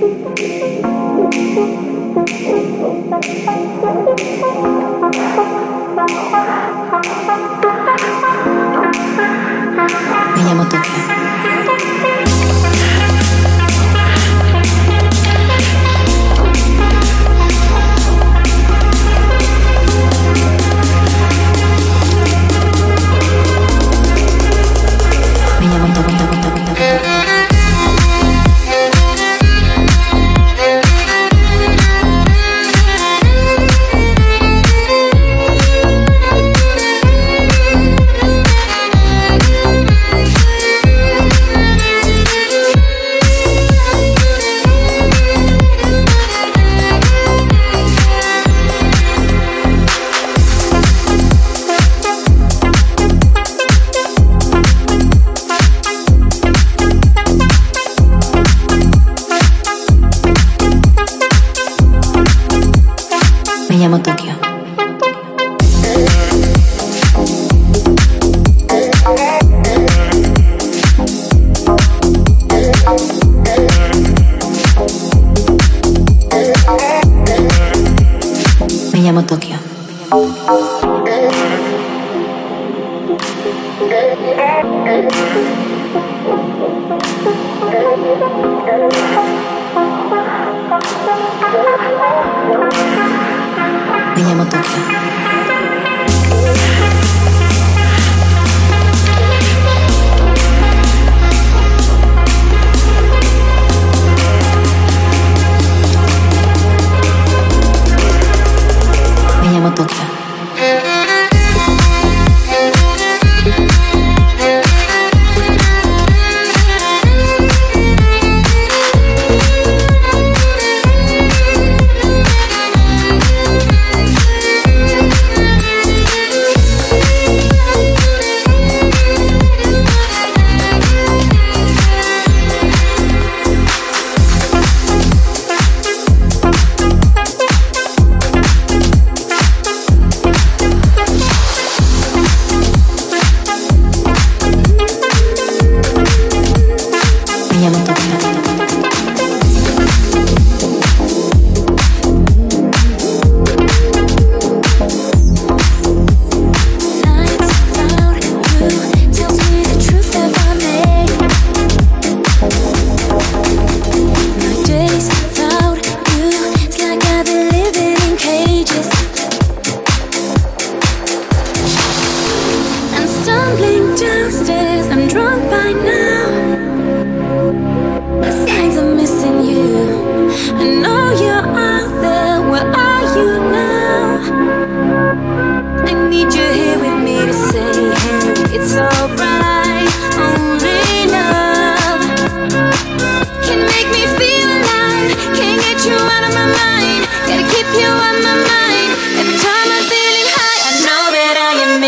宮本家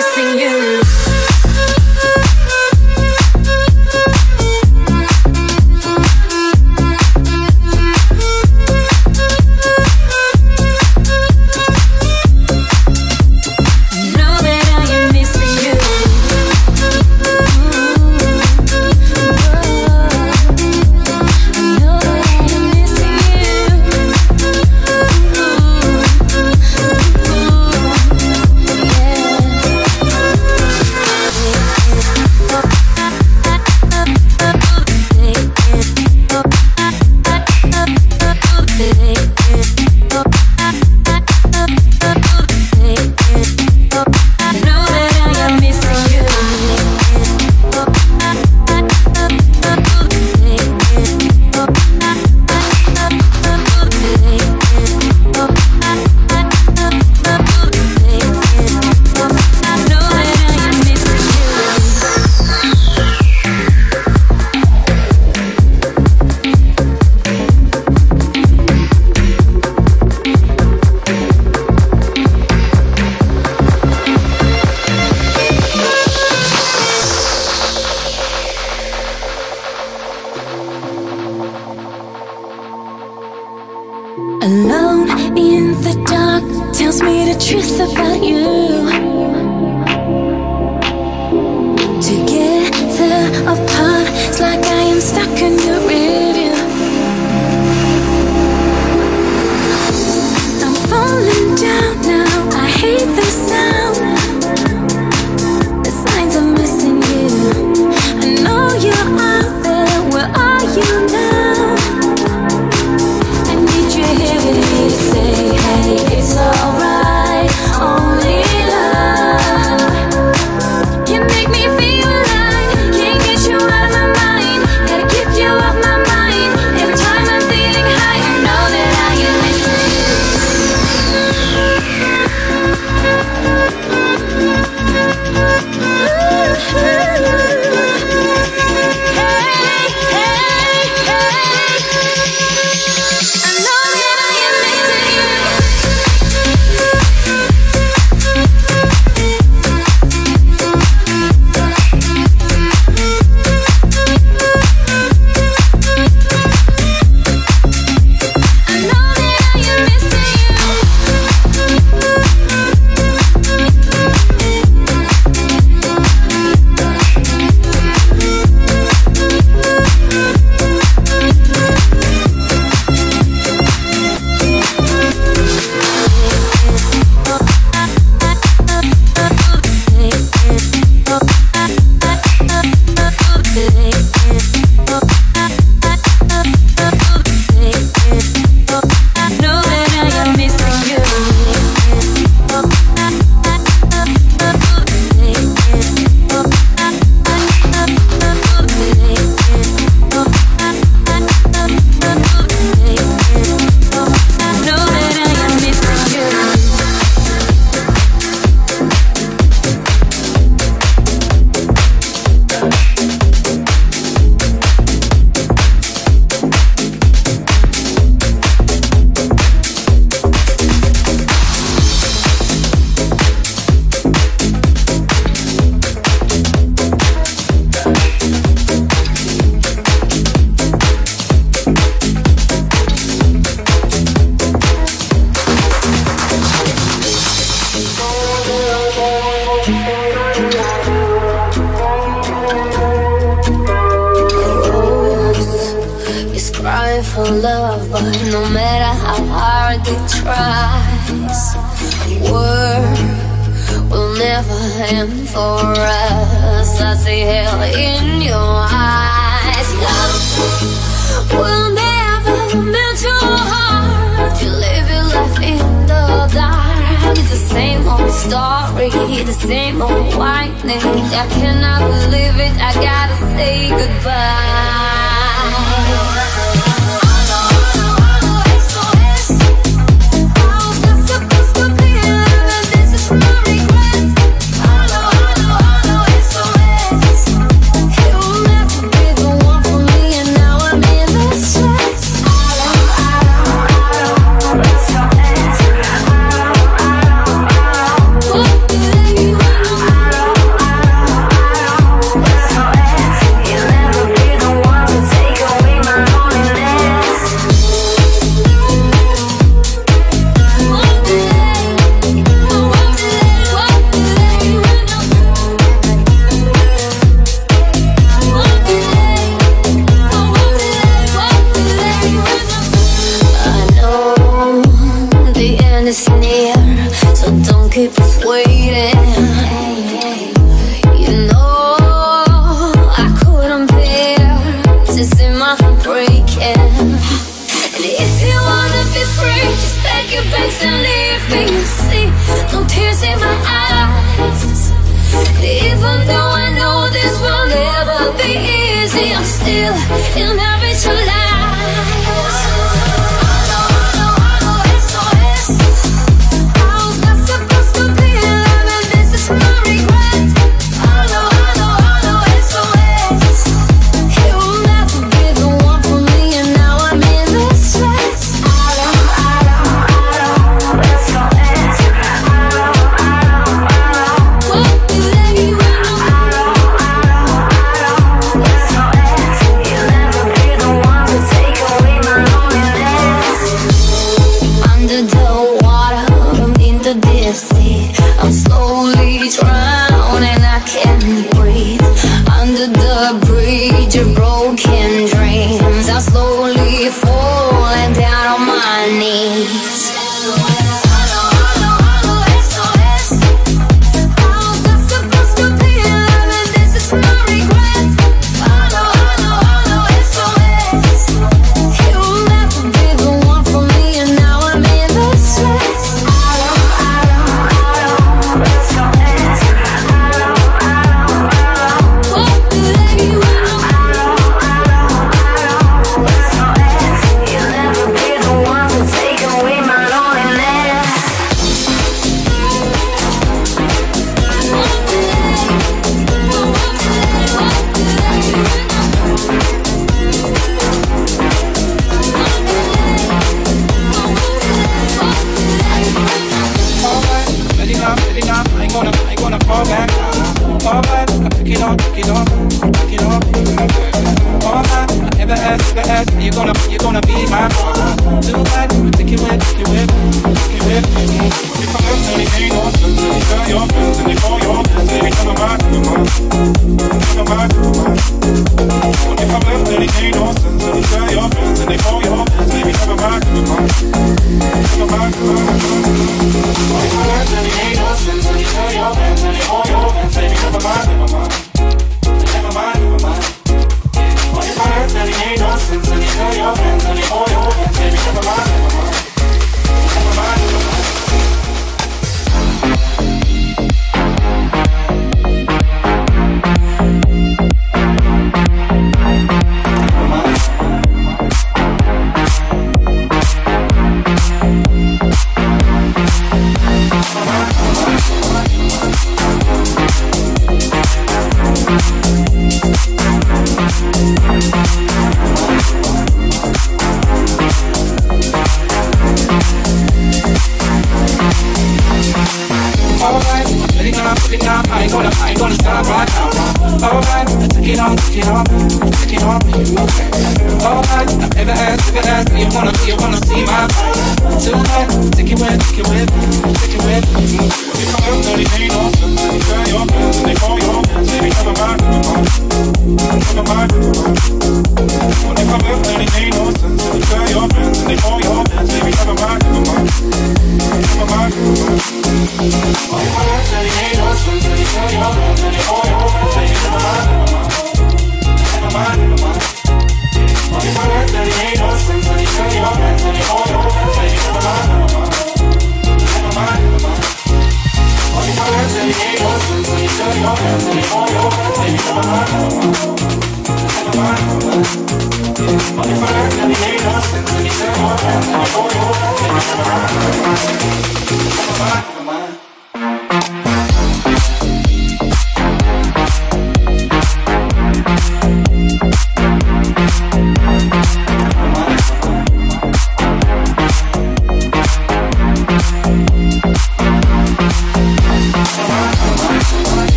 story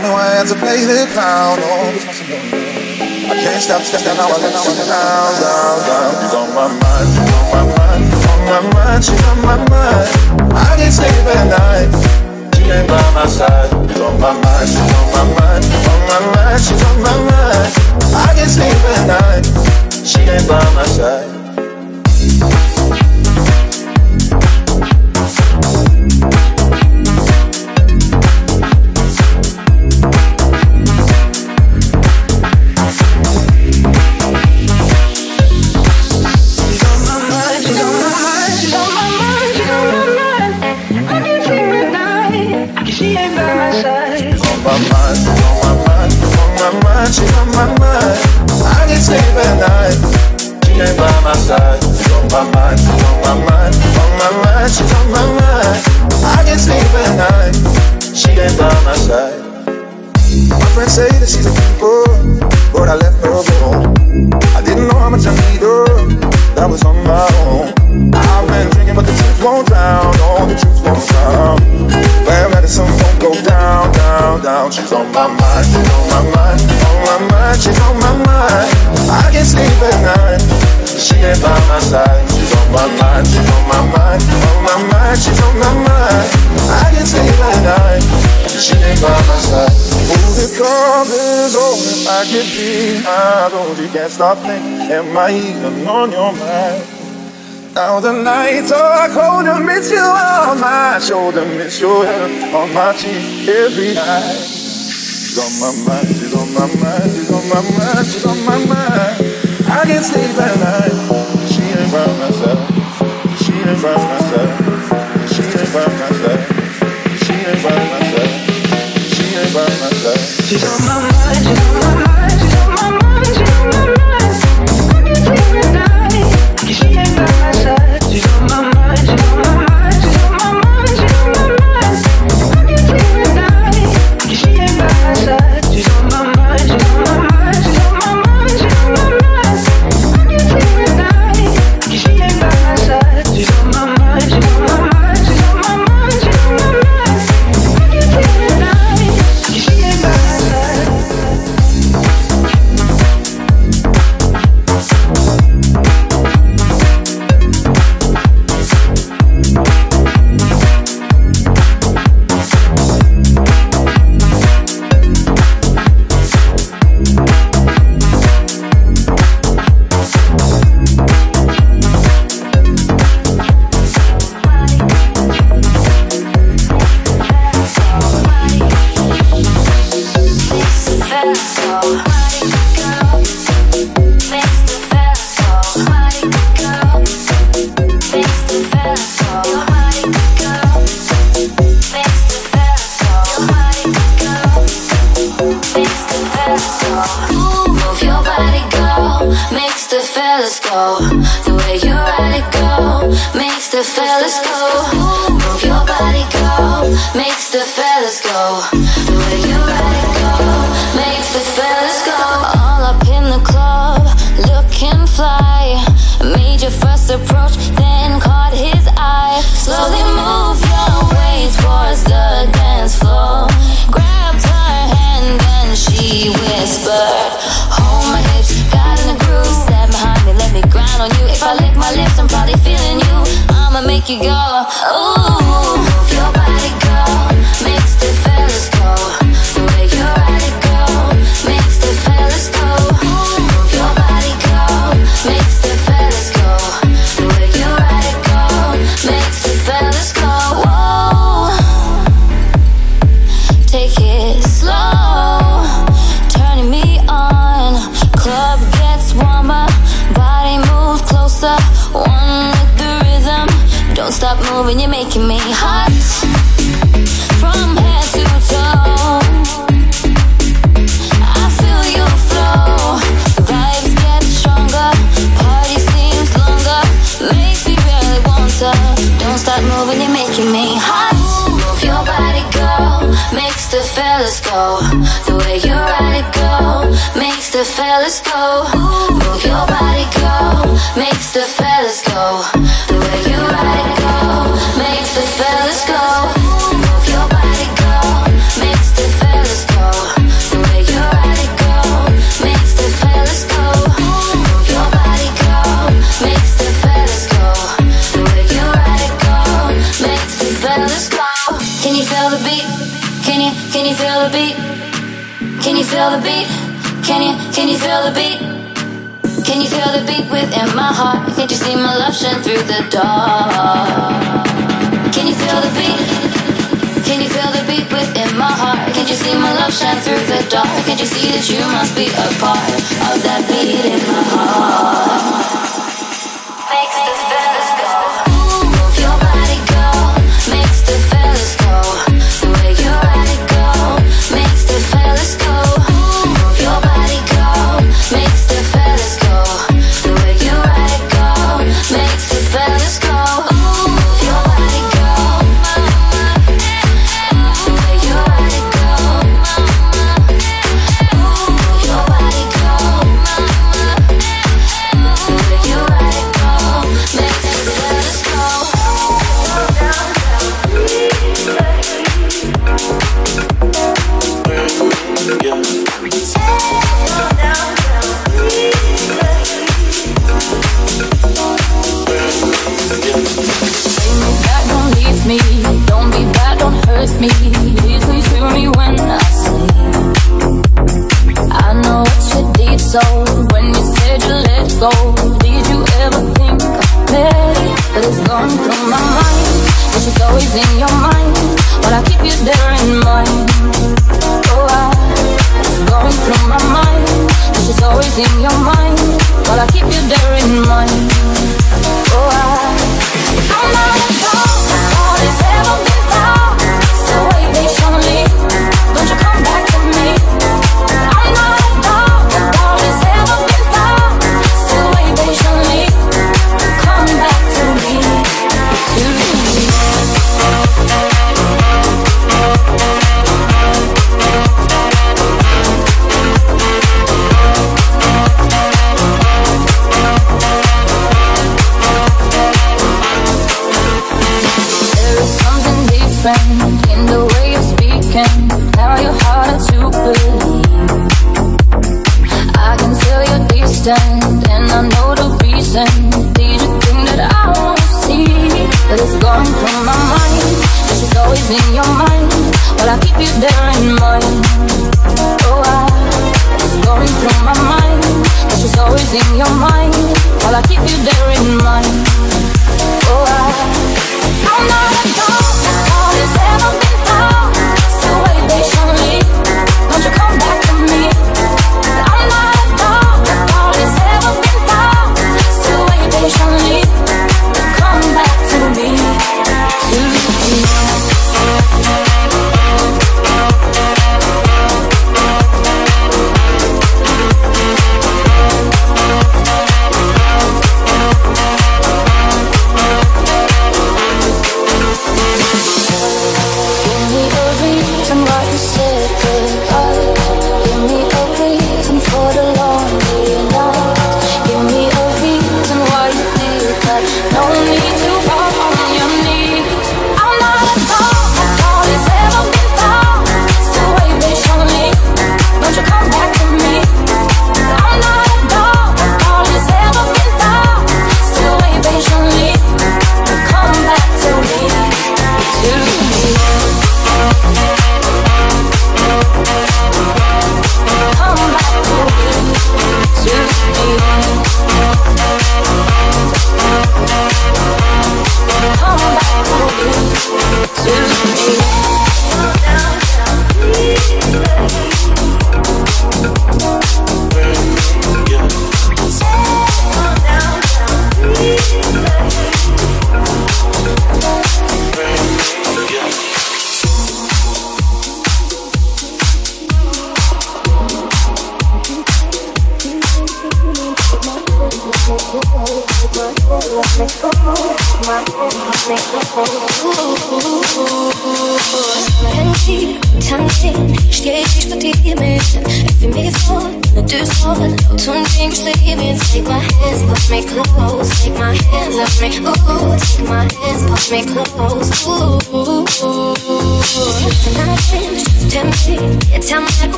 Tell me why I had to play the clown. Oh, I can't stop, stop, stop. Now I let you down, down, down. She's on my mind, She's on my mind, She's on my mind, She's on my mind. I can't sleep at night. She ain't by my side. She's on my mind, She's on my mind, She's on my mind, she's on my mind. I can't sleep at night. She ain't by my side. mind, oh, you can't stop thinking, am I even on your mind? Now the nights are cold, I miss you on my shoulder, miss your hair on my cheek every night. She's on my mind, she's on my mind, she's on my mind, she's on my mind. I can't sleep at night, she ain't by my side, she ain't by my side, she ain't by my side, she ain't by my side, she ain't by my side. She's on my mind, she's on my mind.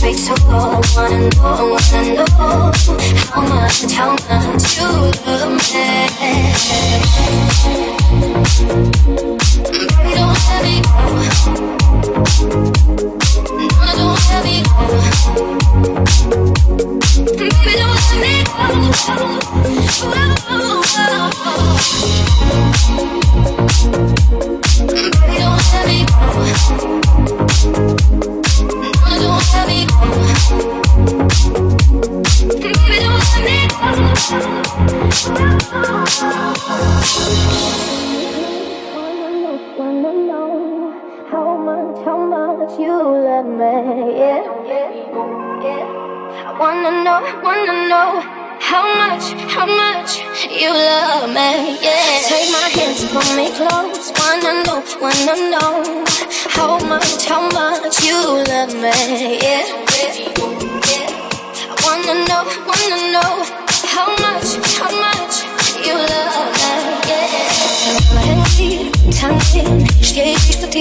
They too, I wanna know, I wanna know how much, how much. you love me, yeah.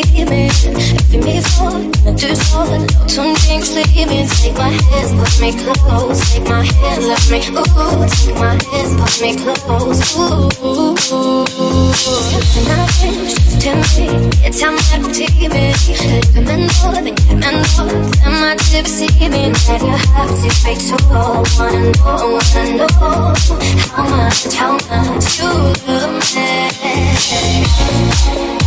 scheming. You Take my hands, put me close. Take my hands, let me. Ooh, take my hands, put me close. Ooh, something I wish to me. It's how I'm teaming. Living in love, living in love. Am I deceiving? That you have to fake so low. Wanna know, wanna know how much, how much you love me.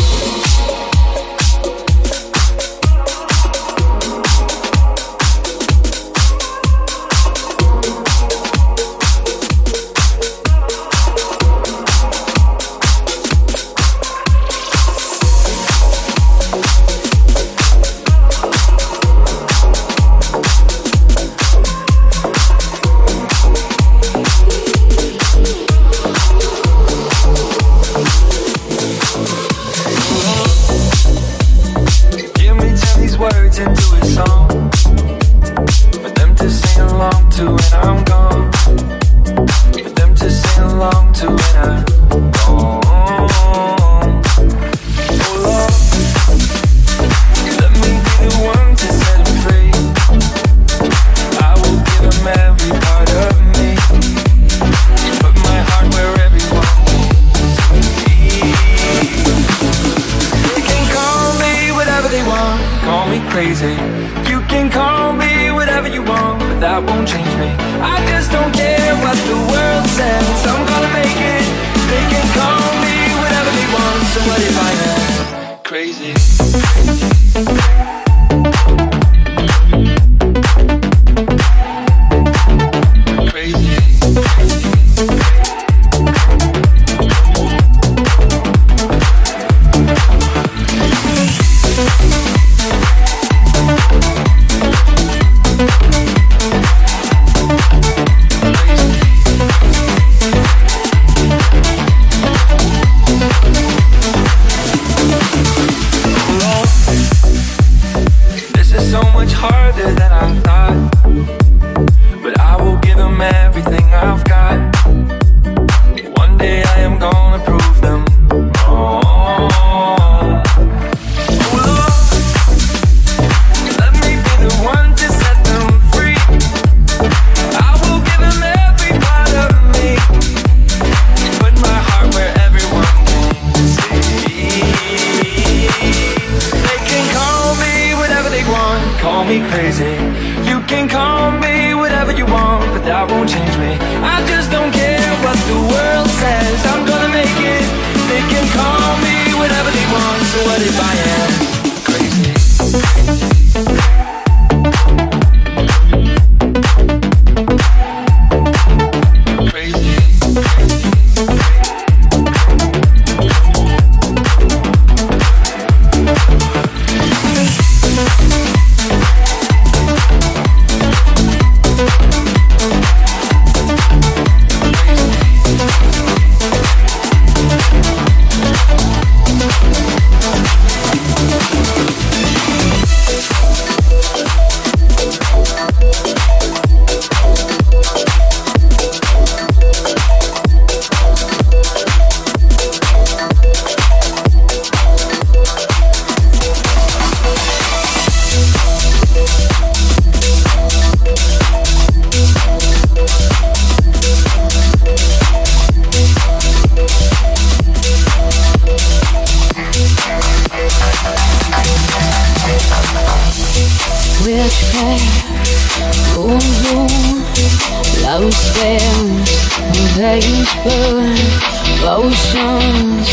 Potions,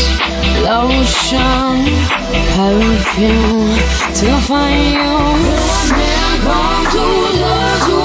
lotion, perfume Till I find you. Come to love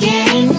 sinking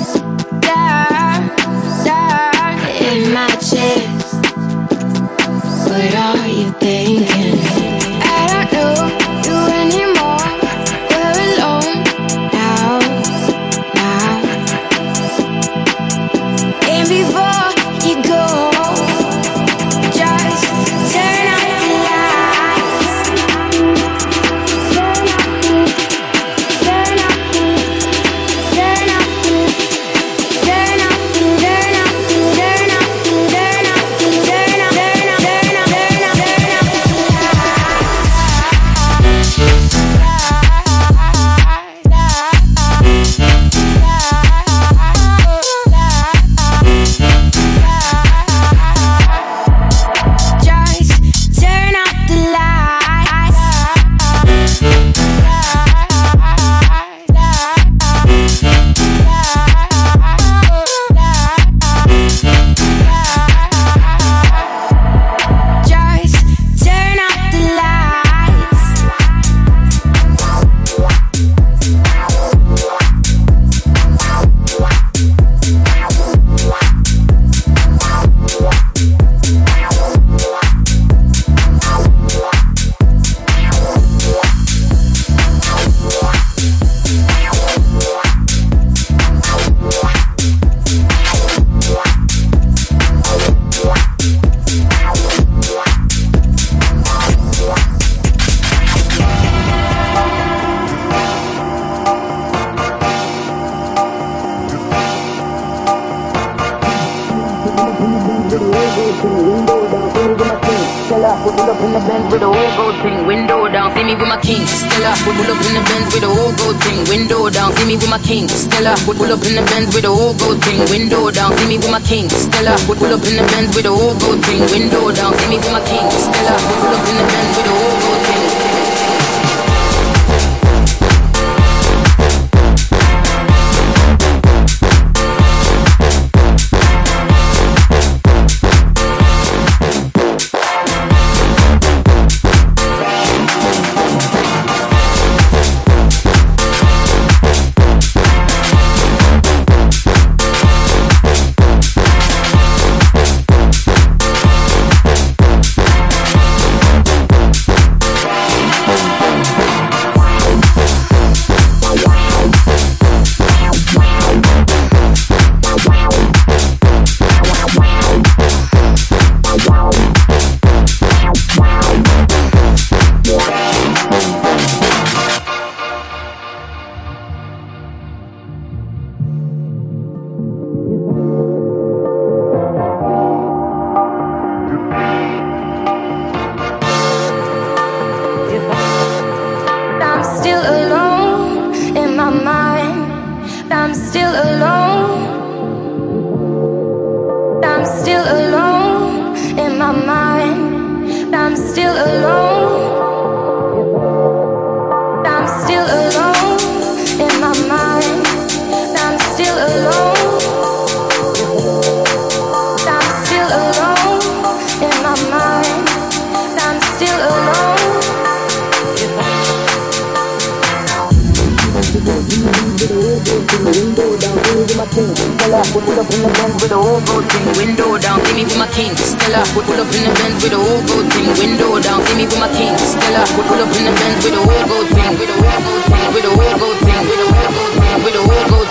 still alone. I'm still alone in my mind. I'm still alone. I'm still alone in my mind. I'm still alone. Stella, we pull up in the Benz with a whole gold thing, window down, see me with my king. Stella, we pull up in the Benz with a whole gold thing, window down, see me with my king. Stella, we pull up in the Benz with a whole gold thing, with a whole gold thing, with a whole gold thing, with a whole gold thing, with a whole gold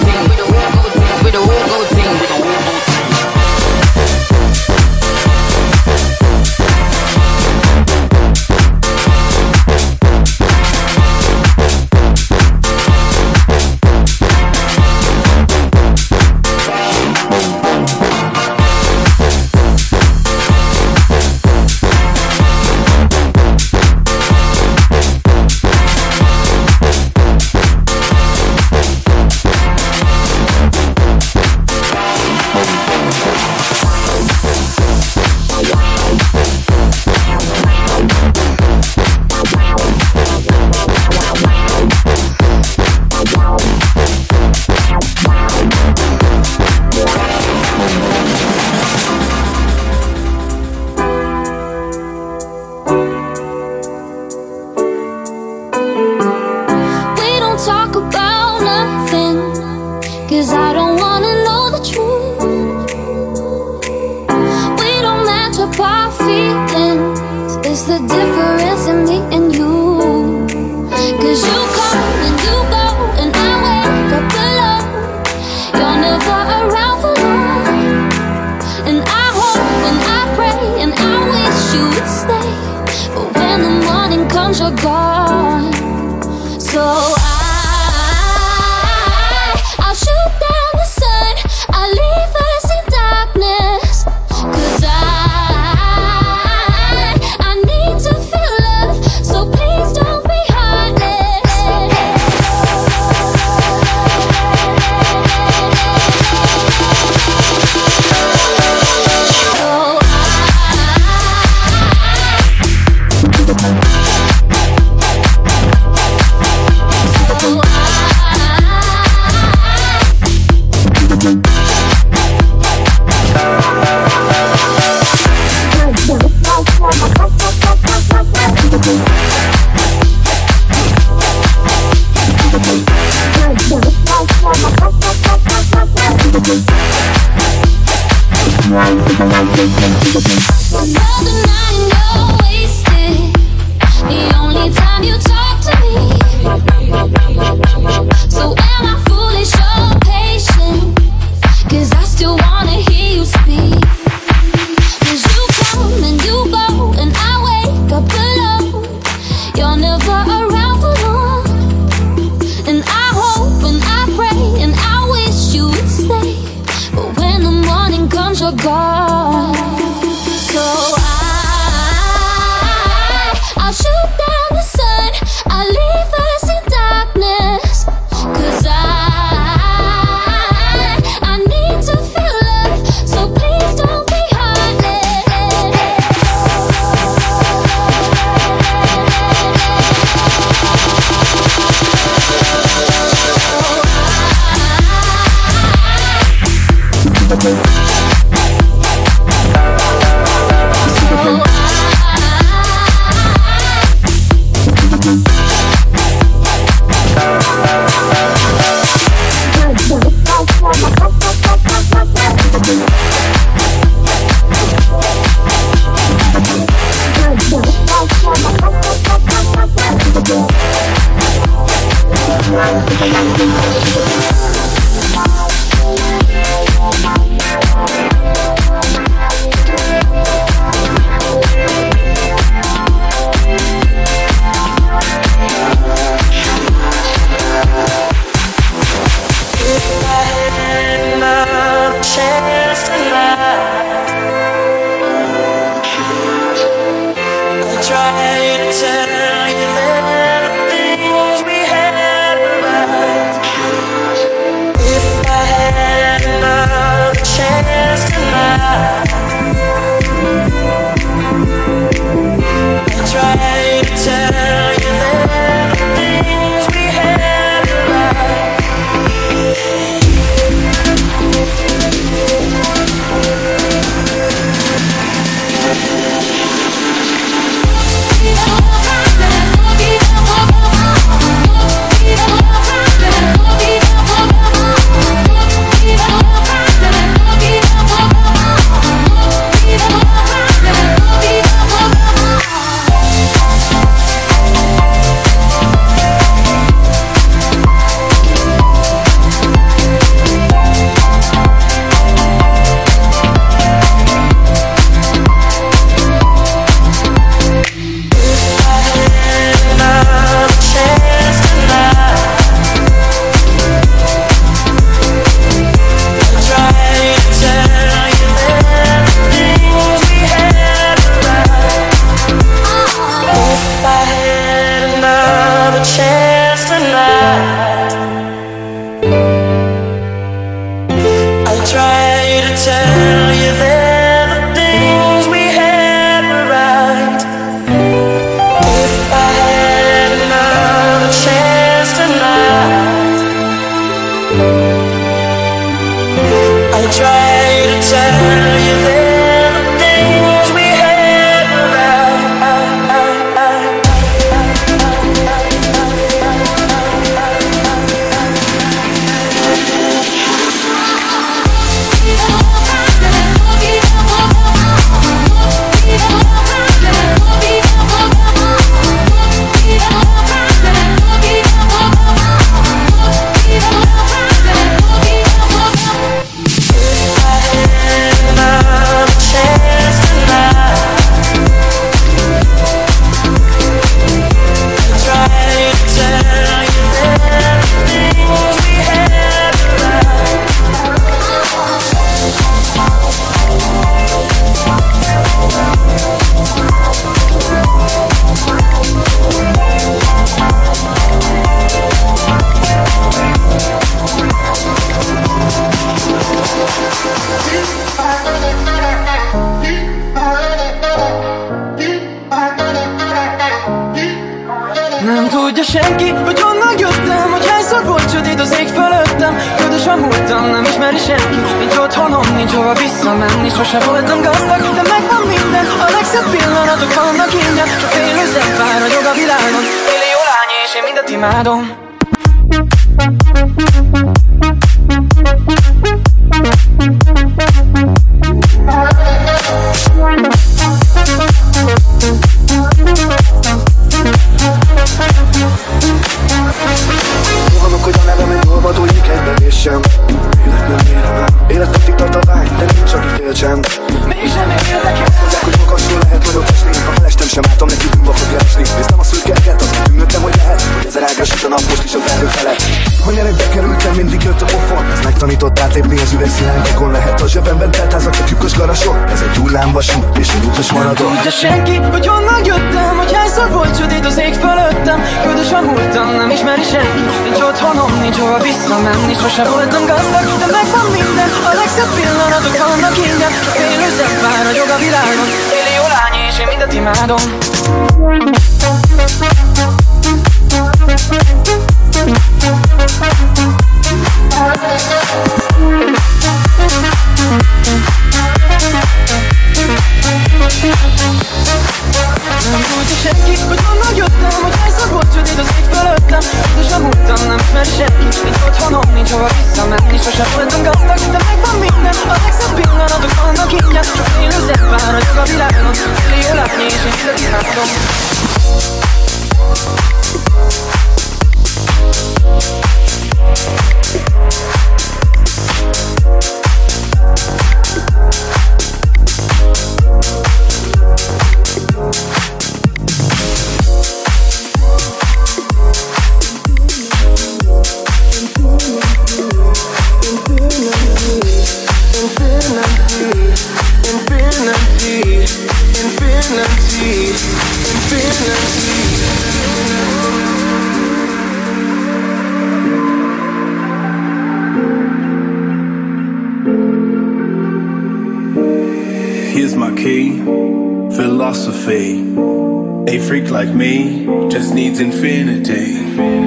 infinity.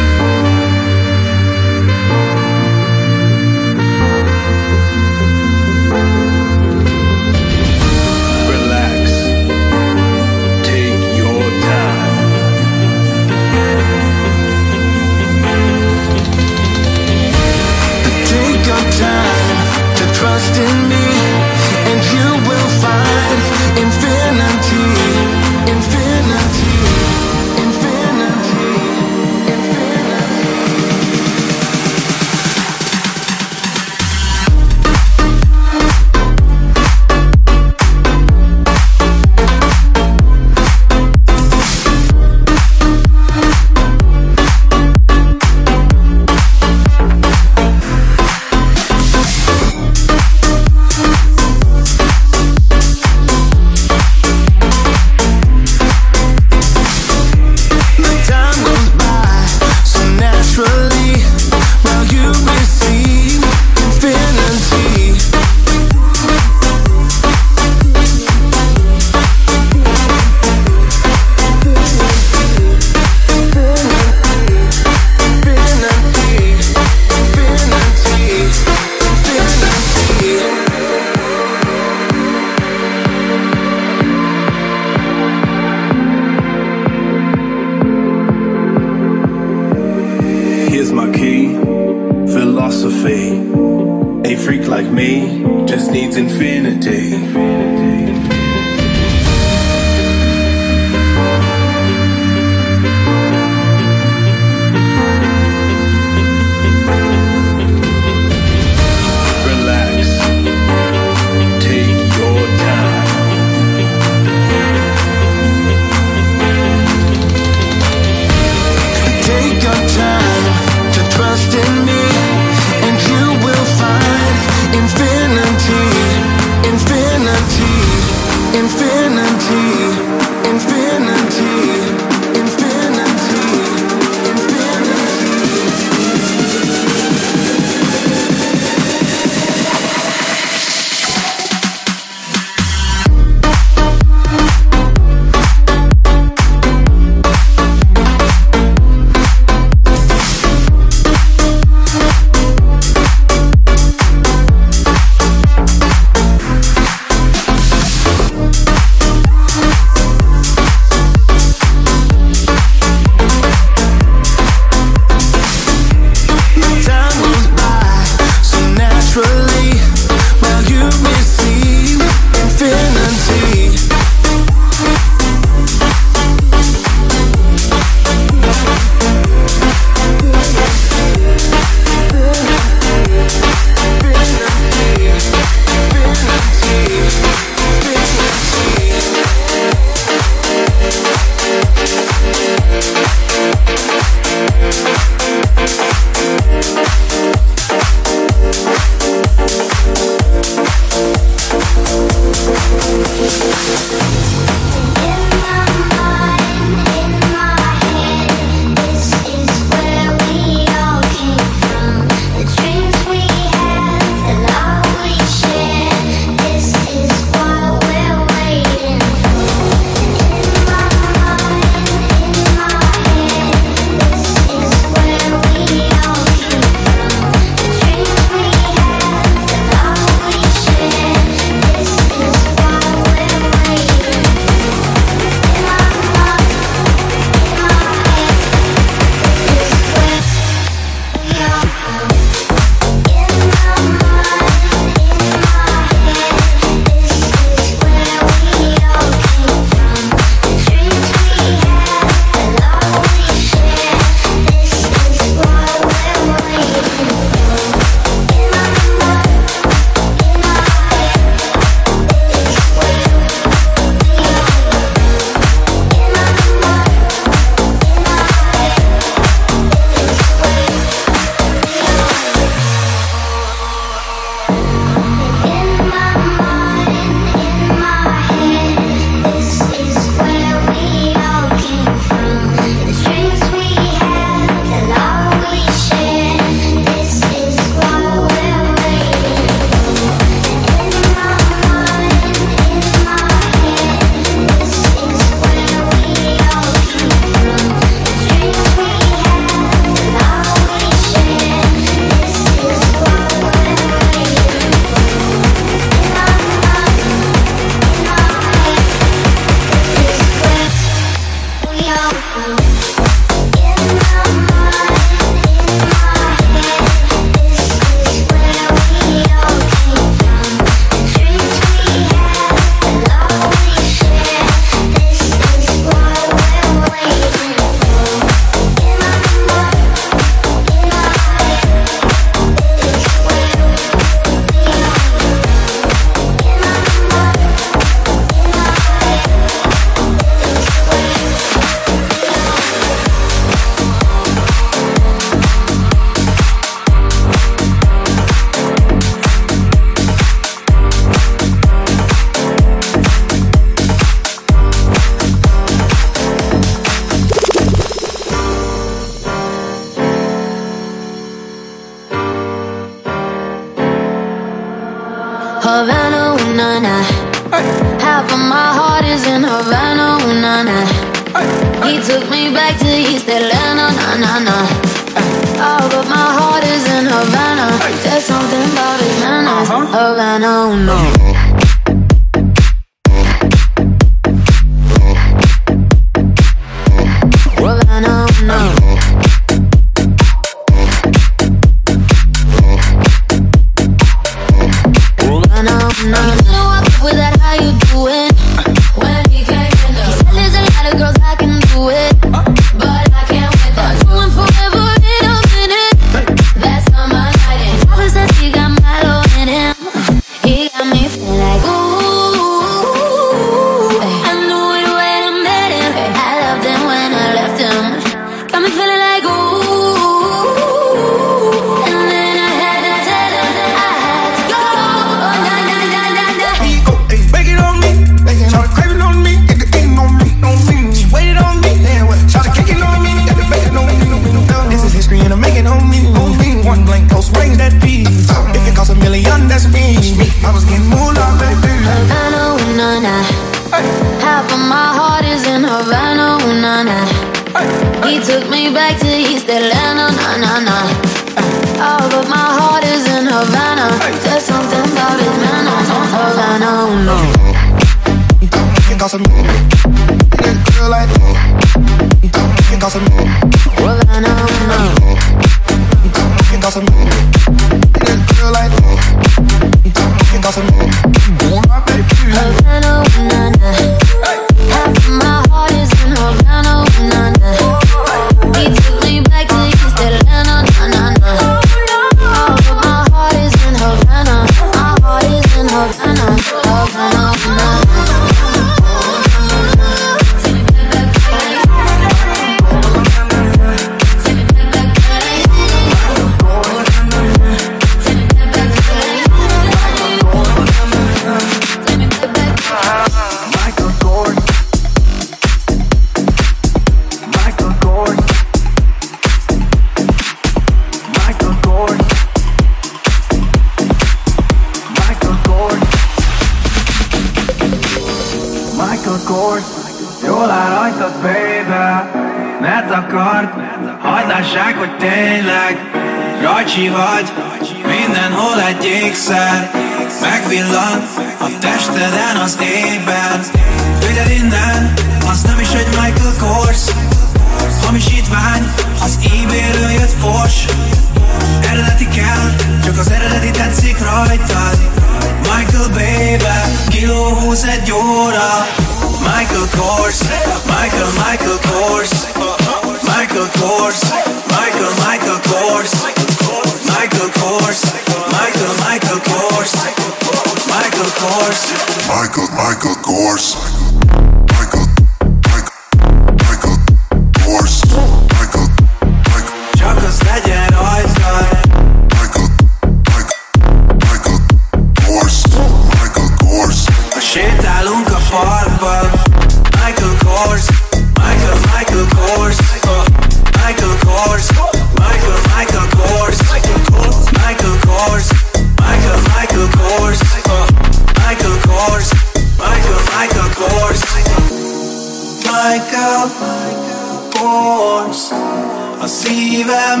I see them,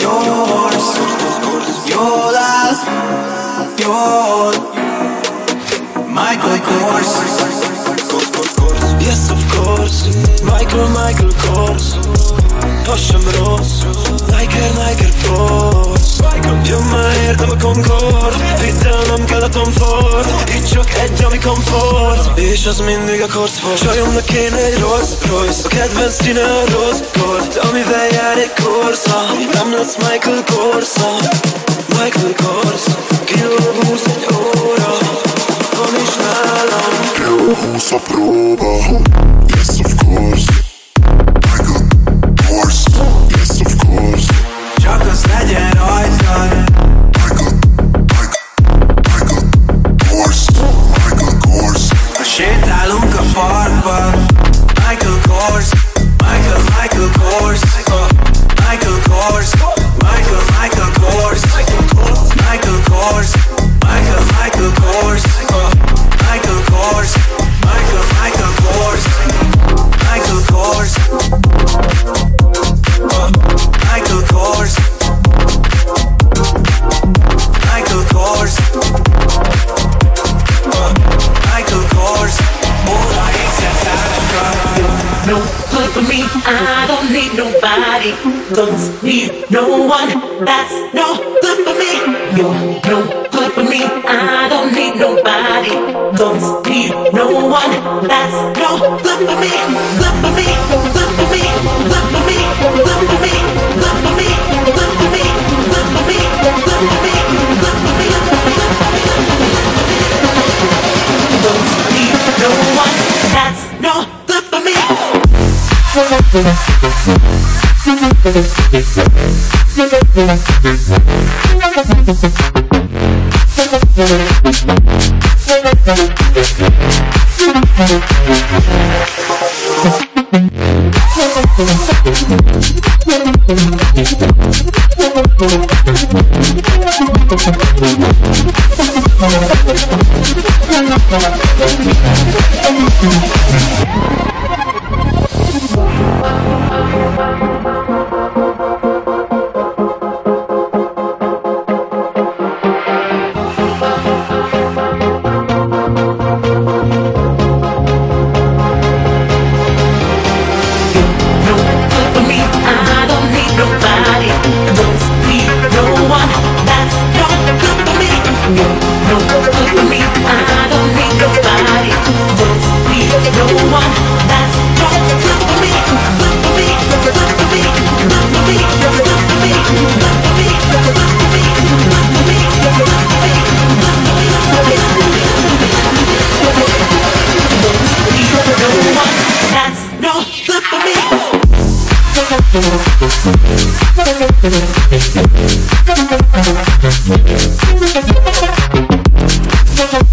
yours, Yodal, Yod, Michael Kors. Yes, of course, Michael, Michael Kors. Osiem rose, Nike, Nike Kors. Jön már értem a Concord. Hidd el nem kell a Tom Ford. Itt csak egy ami komfort. És az mindig a Corsford Csajomnak kéne egy Rolls Royce A kedvenc színe a Rose Gold De amivel jár egy Corsa Nem lesz Michael Corsa. Michael Kors Kiló egy óra. Van is nálam. Kiló a próba. Yes of course.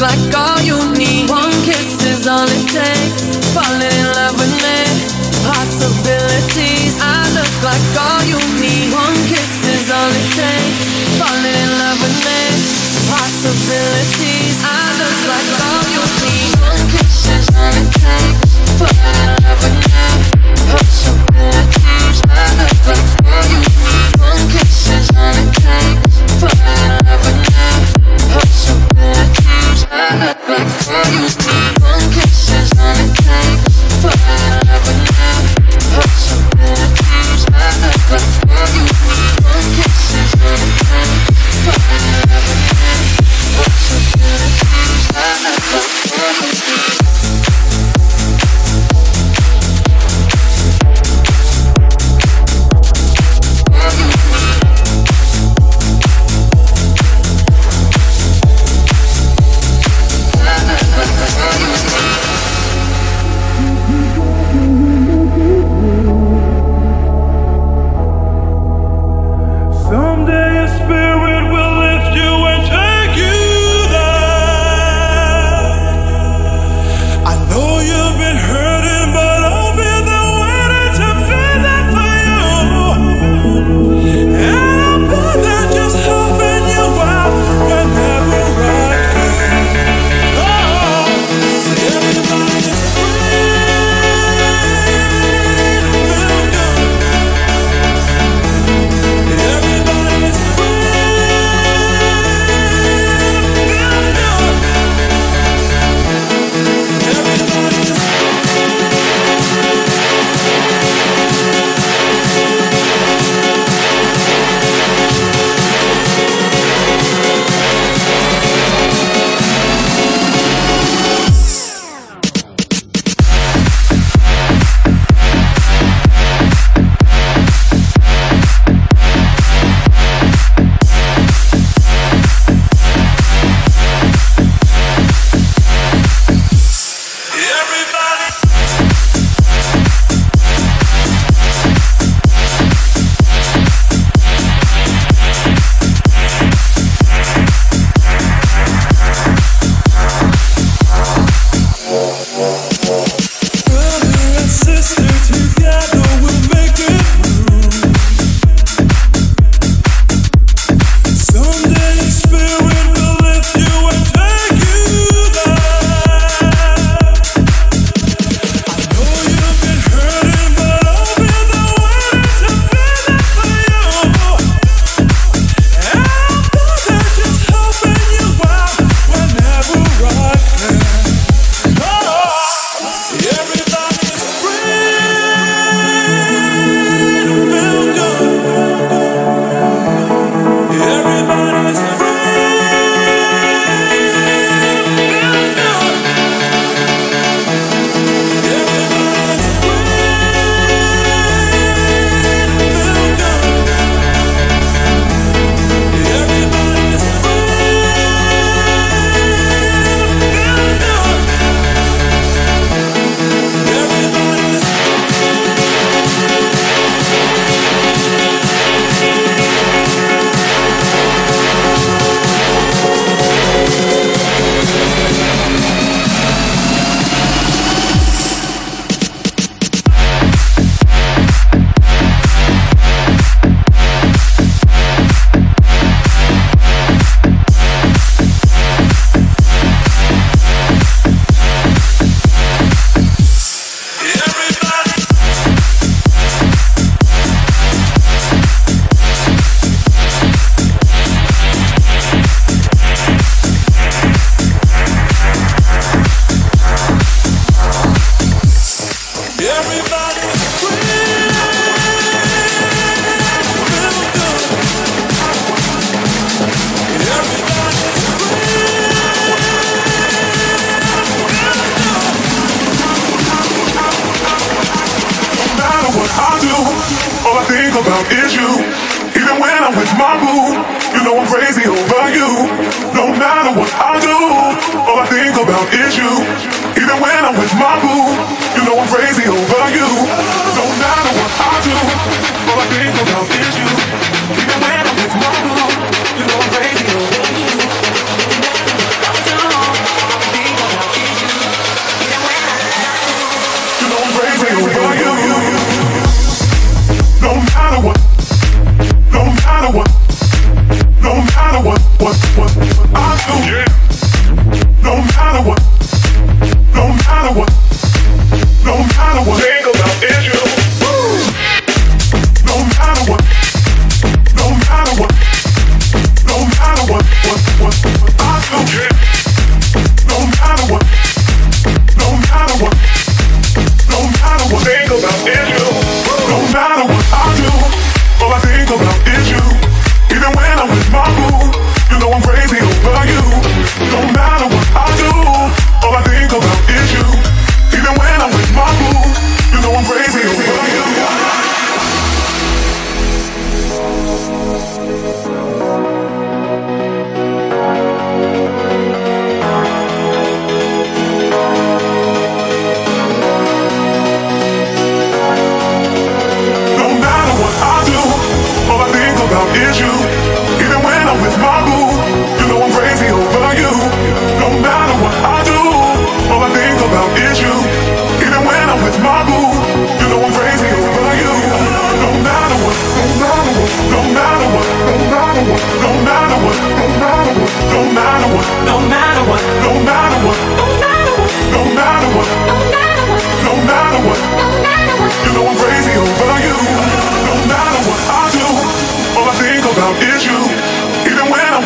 like all you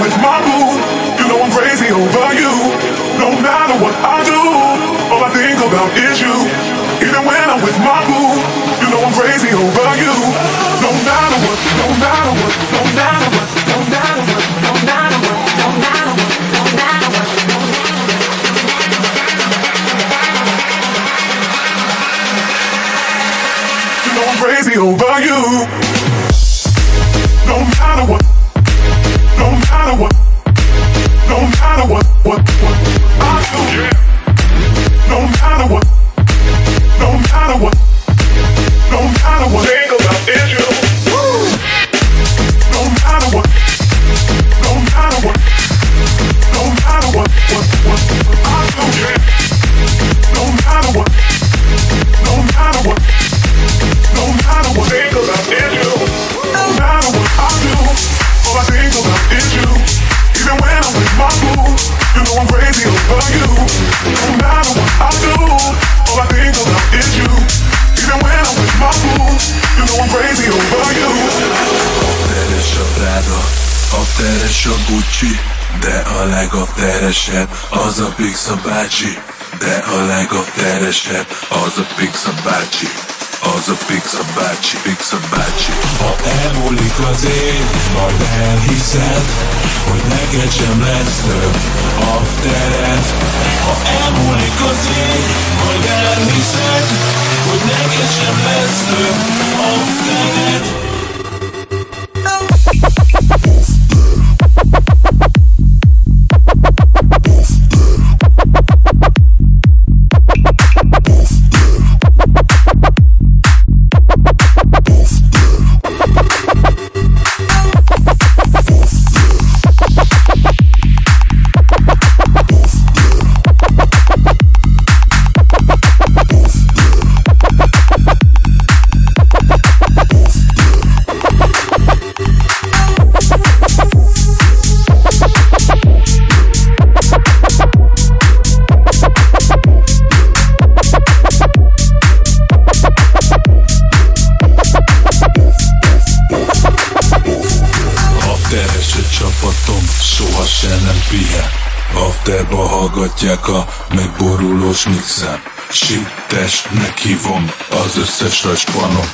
With my mood. You know I'm crazy over you. No matter what I do, all I think about is you. Even when I'm with my boo, you know I'm crazy over you. No matter what, no matter what, no matter what, no matter what, no matter what, no matter what, no matter what. You know I'm crazy over you. follower. teresebb, az a Pixa bácsi. De a legafteresebb, az a Pixa bácsi. Az a Pixa bácsi, Pixa bácsi. Ha elmúlik az én, majd elhiszed, hogy neked sem lesz több aftered. Ha elmúlik az én, majd elhiszed, hogy neked sem lesz több aftered.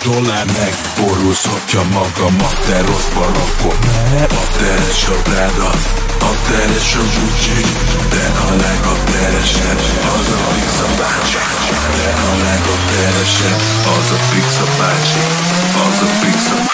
dollár megborulsz, hogyha maga materozba rakod Mert a teresebb ráda, a teresebb Gucci De a legabteresebb, az a pizza bácsi. De a legabteresebb, az a pizza bácsi Az a pizza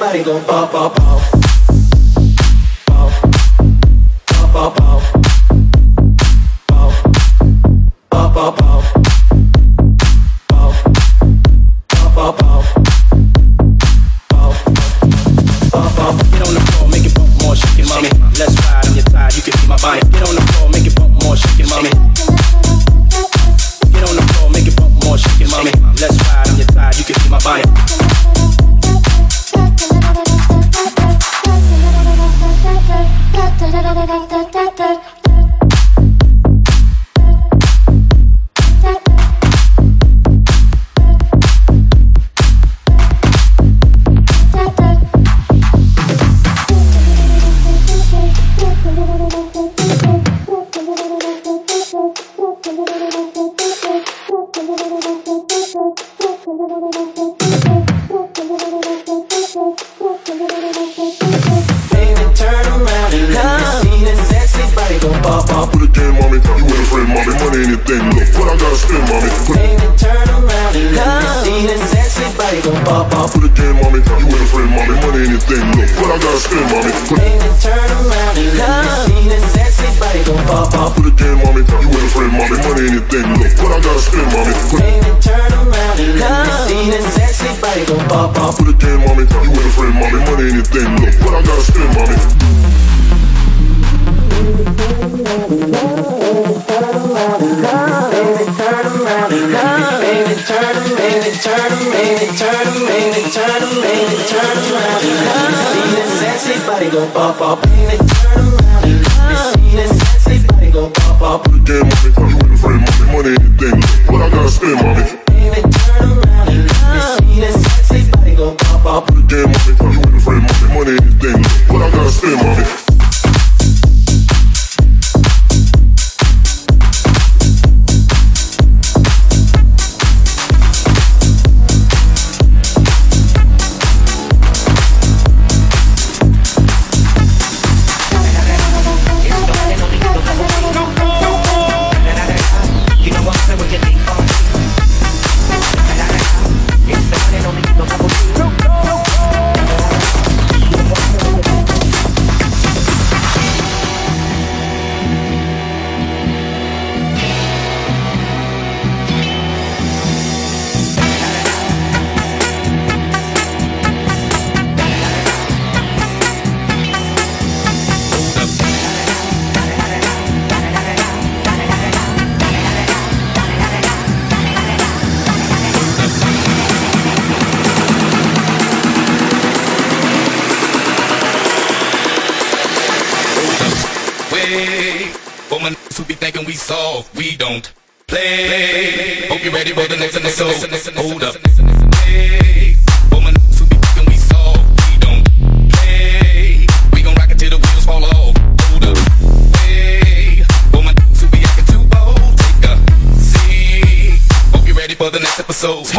body go pop, pop, pop. Pop,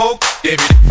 Every day.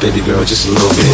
baby girl, just a little bit.